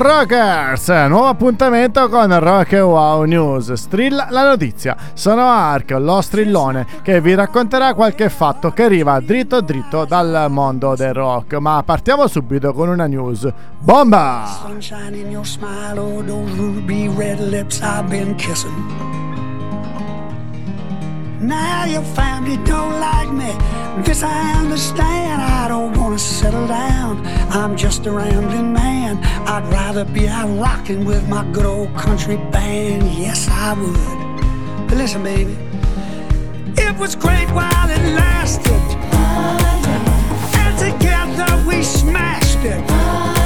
Rockers! Nuovo appuntamento con Rock Wow News. Strilla la notizia. Sono Ark, lo strillone, che vi racconterà qualche fatto che arriva dritto dritto dal mondo del rock. Ma partiamo subito con una news. Bomba! Sunshine in your smile, oh, those ruby red lips I've been kissing. Now your family don't like me. This I understand. I don't wanna settle down. I'm just a rambling man. I'd rather be out rocking with my good old country band. Yes, I would. But listen, baby, it was great while it lasted. And together we smashed it.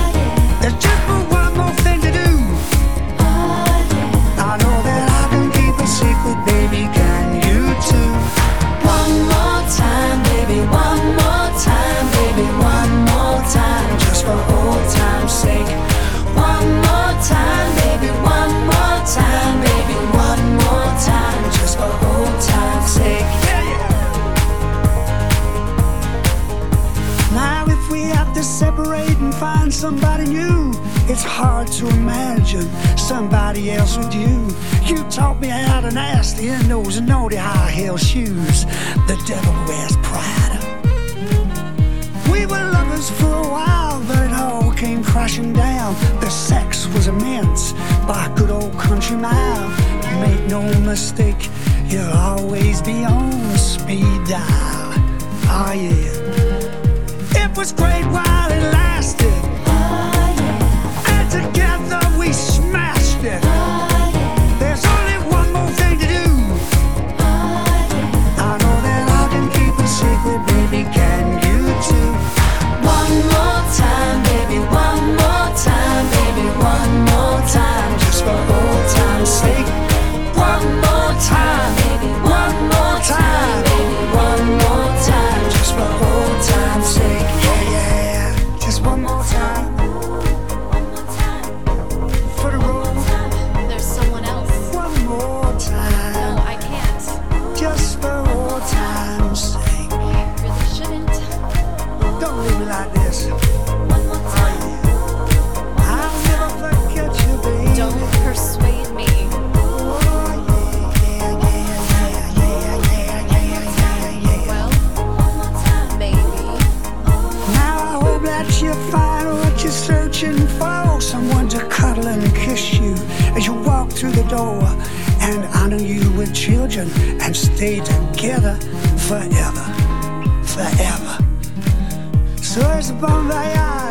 Somebody else with you. You taught me how to nasty in those naughty high heel shoes. The devil wears Prada. We were lovers for a while, but it all came crashing down. The sex was immense by good old country mile. Make no mistake, you'll always be on speed dial. Oh yeah. It was great while it lasted. Children and stay together forever, forever.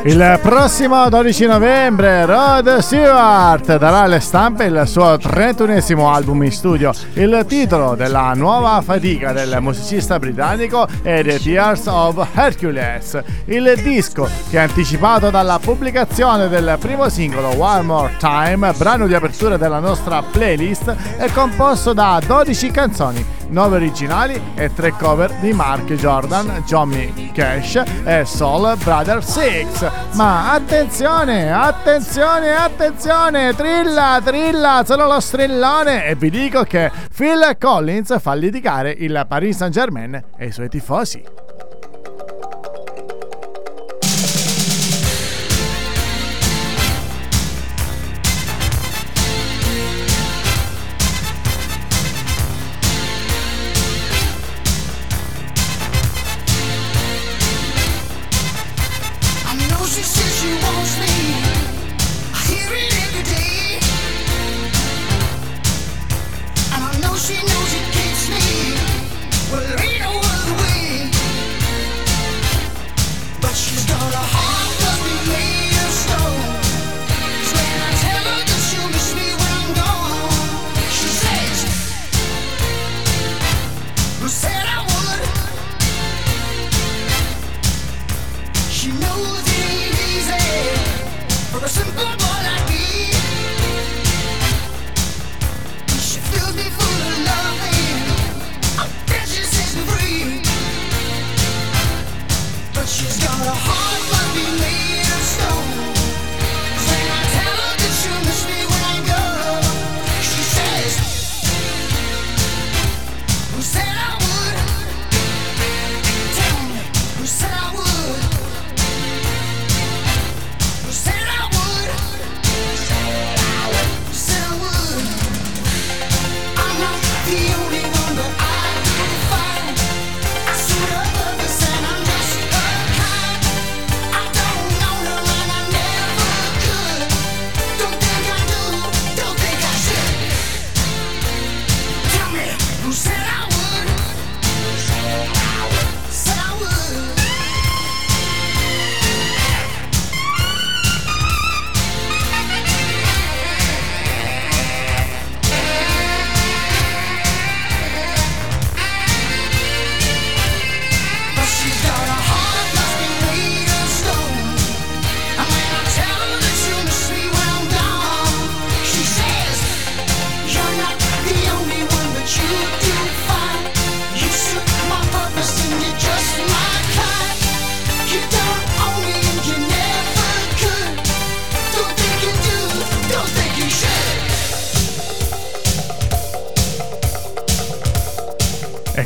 Il prossimo 12 novembre Rod Stewart darà alle stampe il suo 31esimo album in studio. Il titolo della nuova fatica del musicista britannico è The Tears of Hercules. Il disco, che è anticipato dalla pubblicazione del primo singolo One More Time, brano di apertura della nostra playlist, è composto da 12 canzoni 9 originali e 3 cover di Mark Jordan, Johnny Cash e Soul Brother 6. Ma attenzione, attenzione, attenzione, trilla, trilla, sono lo strillone e vi dico che Phil Collins fa litigare il Paris Saint Germain e i suoi tifosi.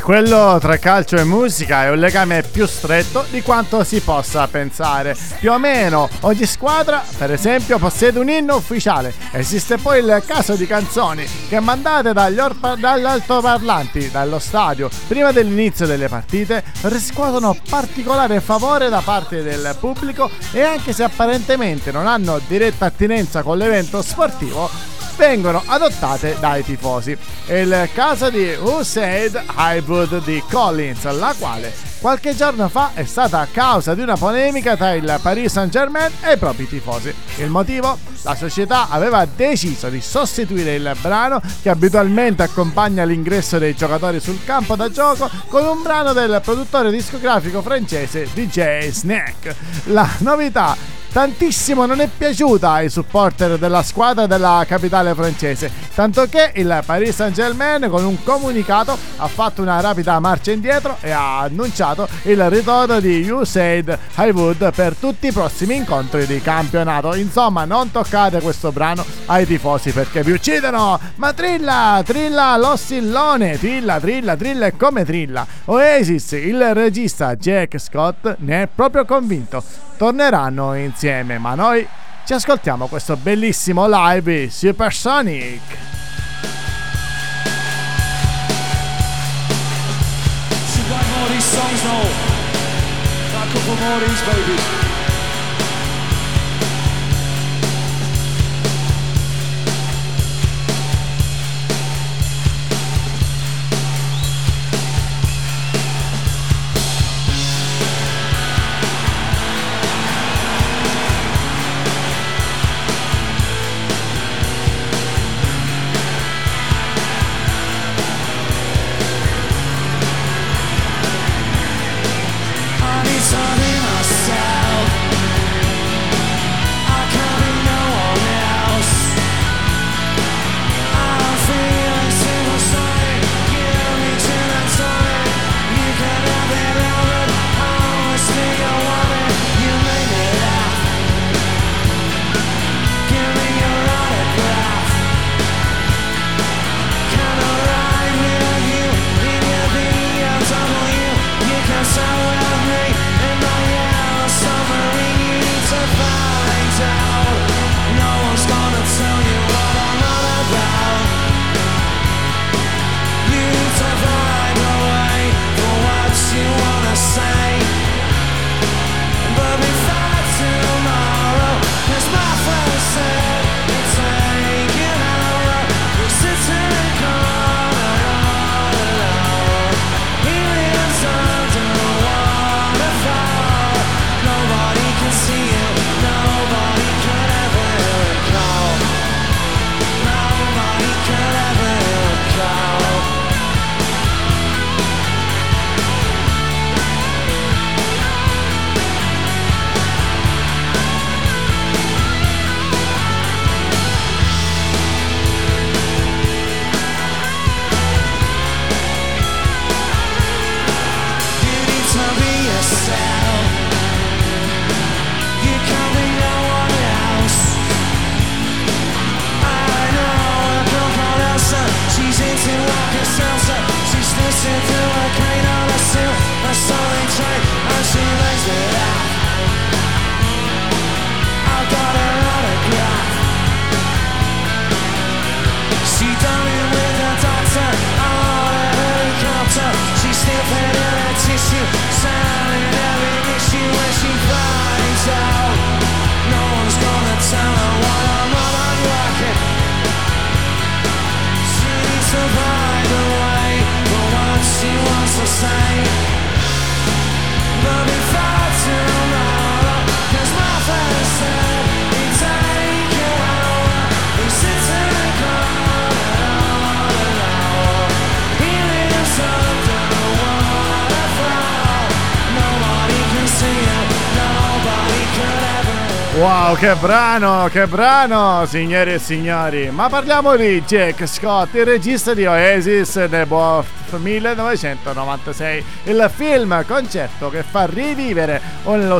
Quello tra calcio e musica è un legame più stretto di quanto si possa pensare. Più o meno ogni squadra, per esempio, possiede un inno ufficiale. Esiste poi il caso di canzoni che mandate dagli, orpa- dagli altoparlanti dallo stadio prima dell'inizio delle partite riscuotono particolare favore da parte del pubblico e anche se apparentemente non hanno diretta attinenza con l'evento sportivo, vengono adottate dai tifosi. È il caso di Who Said Would di Collins, la quale qualche giorno fa è stata a causa di una polemica tra il Paris Saint-Germain e i propri tifosi. Il motivo? La società aveva deciso di sostituire il brano che abitualmente accompagna l'ingresso dei giocatori sul campo da gioco con un brano del produttore discografico francese DJ Snack. La novità tantissimo non è piaciuta ai supporter della squadra della capitale francese, tanto che il Paris Saint-Germain con un comunicato ha fatto una rapida marcia indietro e ha annunciato il ritorno di You Said I Would per tutti i prossimi incontri di campionato. Insomma, non toccate questo brano ai tifosi perché vi uccidono! Ma trilla, trilla lo stillone, trilla, trilla, trilla e come trilla. Oasis, il regista Jack Scott ne è proprio convinto torneranno insieme, ma noi ci ascoltiamo questo bellissimo live Supersonic. songs now. A couple more these babies. Wow, che brano, che brano, signori e signori. Ma parliamo di Jack Scott, il regista di Oasis, The Wolf 1996, il film concerto che fa rivivere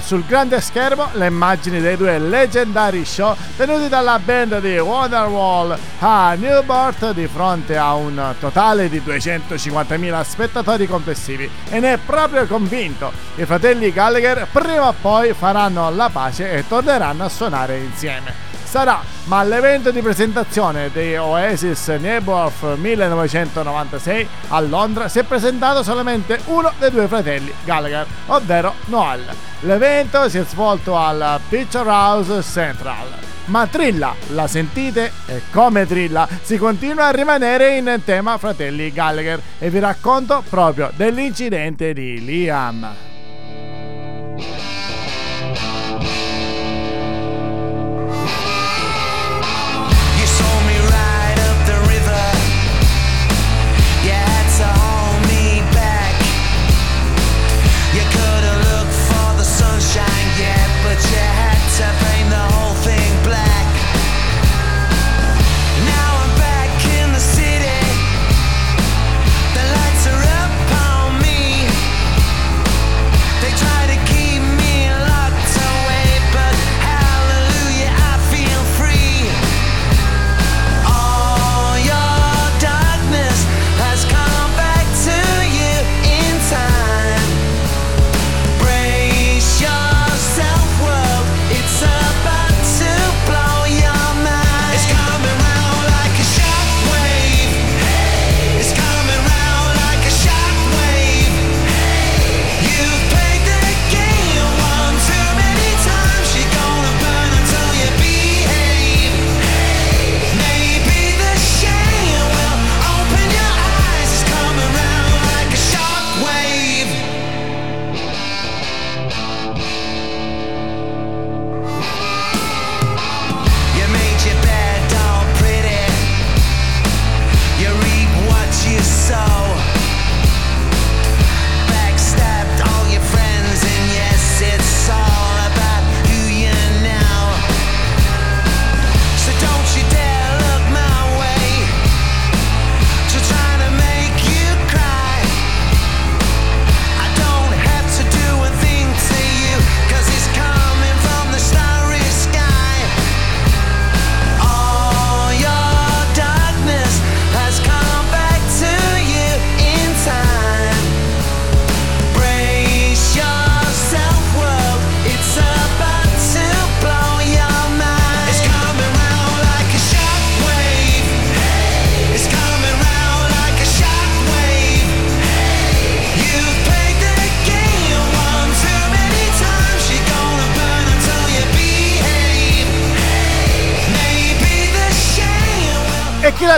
sul grande schermo le immagini dei due leggendari show tenuti dalla band di Wonderwall a Newport di fronte a un totale di 250.000 spettatori complessivi e ne è proprio convinto. I fratelli Gallagher prima o poi faranno la pace e torneranno a suonare insieme sarà, ma all'evento di presentazione di Oasis Nebworth 1996 a Londra si è presentato solamente uno dei due fratelli Gallagher, ovvero Noel. L'evento si è svolto al Picture House Central. Ma trilla, la sentite? E come trilla? Si continua a rimanere in tema fratelli Gallagher e vi racconto proprio dell'incidente di Liam.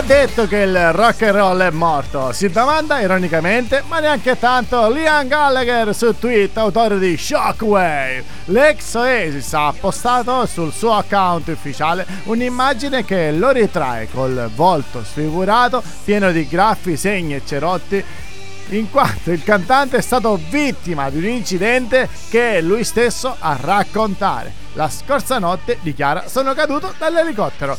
Detto che il rock and roll è morto? Si domanda ironicamente, ma neanche tanto, Liam Gallagher su Twitter, autore di Shockwave. L'ex Oasis ha postato sul suo account ufficiale un'immagine che lo ritrae col volto sfigurato, pieno di graffi, segni e cerotti in quanto il cantante è stato vittima di un incidente che lui stesso a raccontare. La scorsa notte, dichiara, sono caduto dall'elicottero.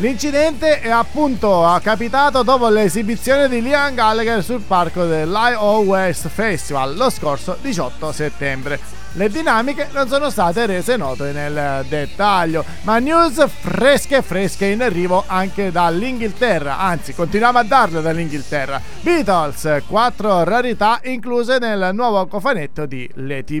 L'incidente è appunto capitato dopo l'esibizione di Liam Gallagher sul palco dell'I.O. West Festival lo scorso 18 settembre. Le dinamiche non sono state rese note nel dettaglio, ma news fresche fresche in arrivo anche dall'Inghilterra, anzi continuiamo a darle dall'Inghilterra. Beatles, quattro rarità incluse nel nuovo cofanetto di Lady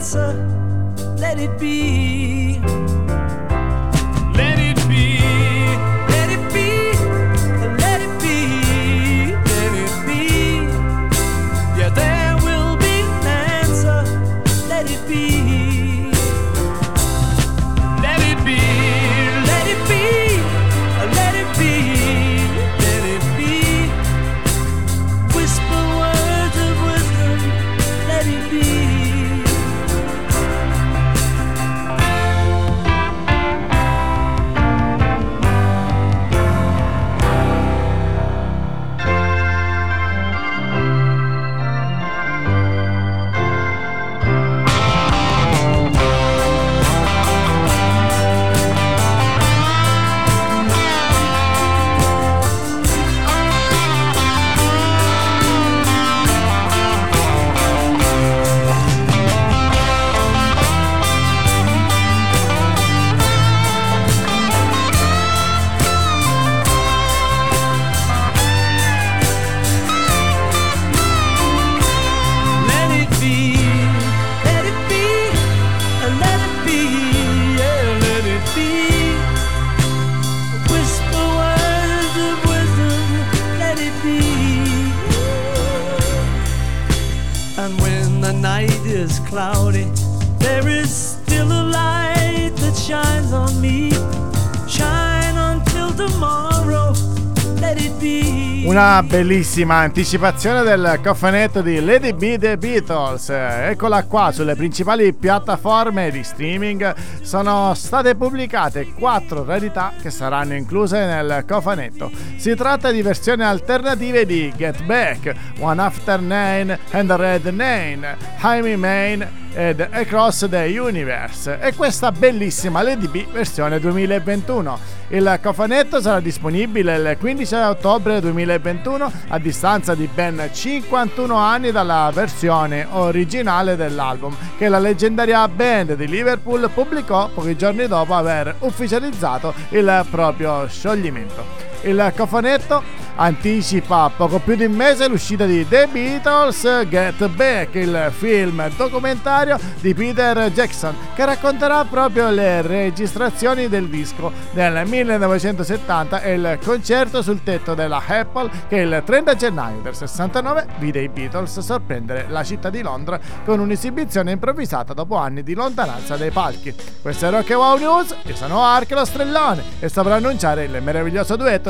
answer, let it be. Bellissima anticipazione del cofanetto di Lady B The Beatles. Eccola qua sulle principali piattaforme di streaming. Sono state pubblicate quattro rarità che saranno incluse nel cofanetto. Si tratta di versioni alternative di Get Back, One After Nine and Red Nine, Jaime Main ed Across the Universe e questa bellissima Lady B versione 2021. Il cofanetto sarà disponibile il 15 ottobre 2021 a distanza di ben 51 anni dalla versione originale dell'album che la leggendaria band di Liverpool pubblicò pochi giorni dopo aver ufficializzato il proprio scioglimento. Il cofanetto anticipa poco più di un mese l'uscita di The Beatles Get Back, il film documentario di Peter Jackson che racconterà proprio le registrazioni del disco del 1970 e il concerto sul tetto della Apple che il 30 gennaio del 69 vide i Beatles sorprendere la città di Londra con un'esibizione improvvisata dopo anni di lontananza dai palchi. Questo è Rock Wow News, io sono Arche lo Strellone e per annunciare il meraviglioso duetto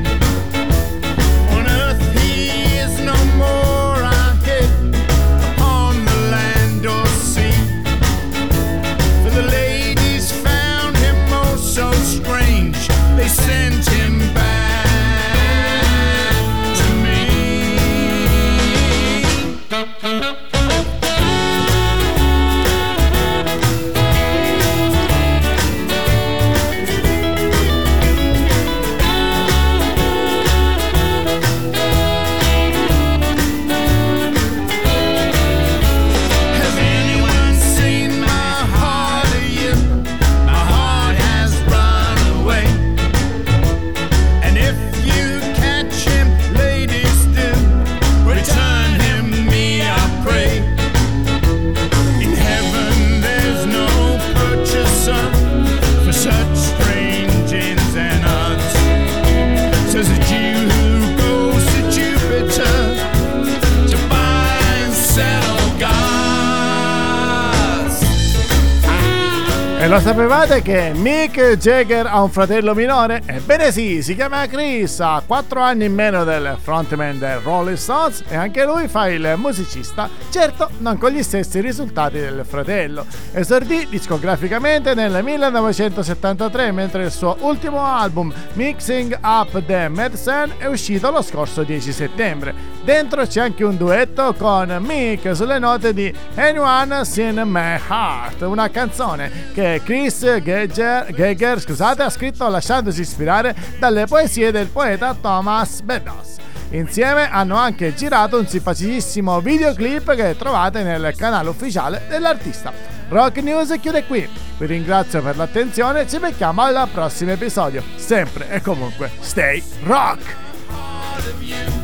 lo sapevate che Mick Jagger ha un fratello minore? Ebbene sì, si chiama Chris, ha 4 anni in meno del frontman del Rolling Stones e anche lui fa il musicista, certo non con gli stessi risultati del fratello. Esordì discograficamente nel 1973 mentre il suo ultimo album Mixing Up the Medicine è uscito lo scorso 10 settembre. Dentro c'è anche un duetto con Mick sulle note di Anyone Seen My Heart, una canzone che Chris Geiger, Geiger scusate, ha scritto lasciandosi ispirare dalle poesie del poeta Thomas Beddoes. Insieme hanno anche girato un simpaticissimo videoclip che trovate nel canale ufficiale dell'artista. Rock News chiude qui. Vi ringrazio per l'attenzione, ci becchiamo al prossimo episodio. Sempre e comunque, stay rock!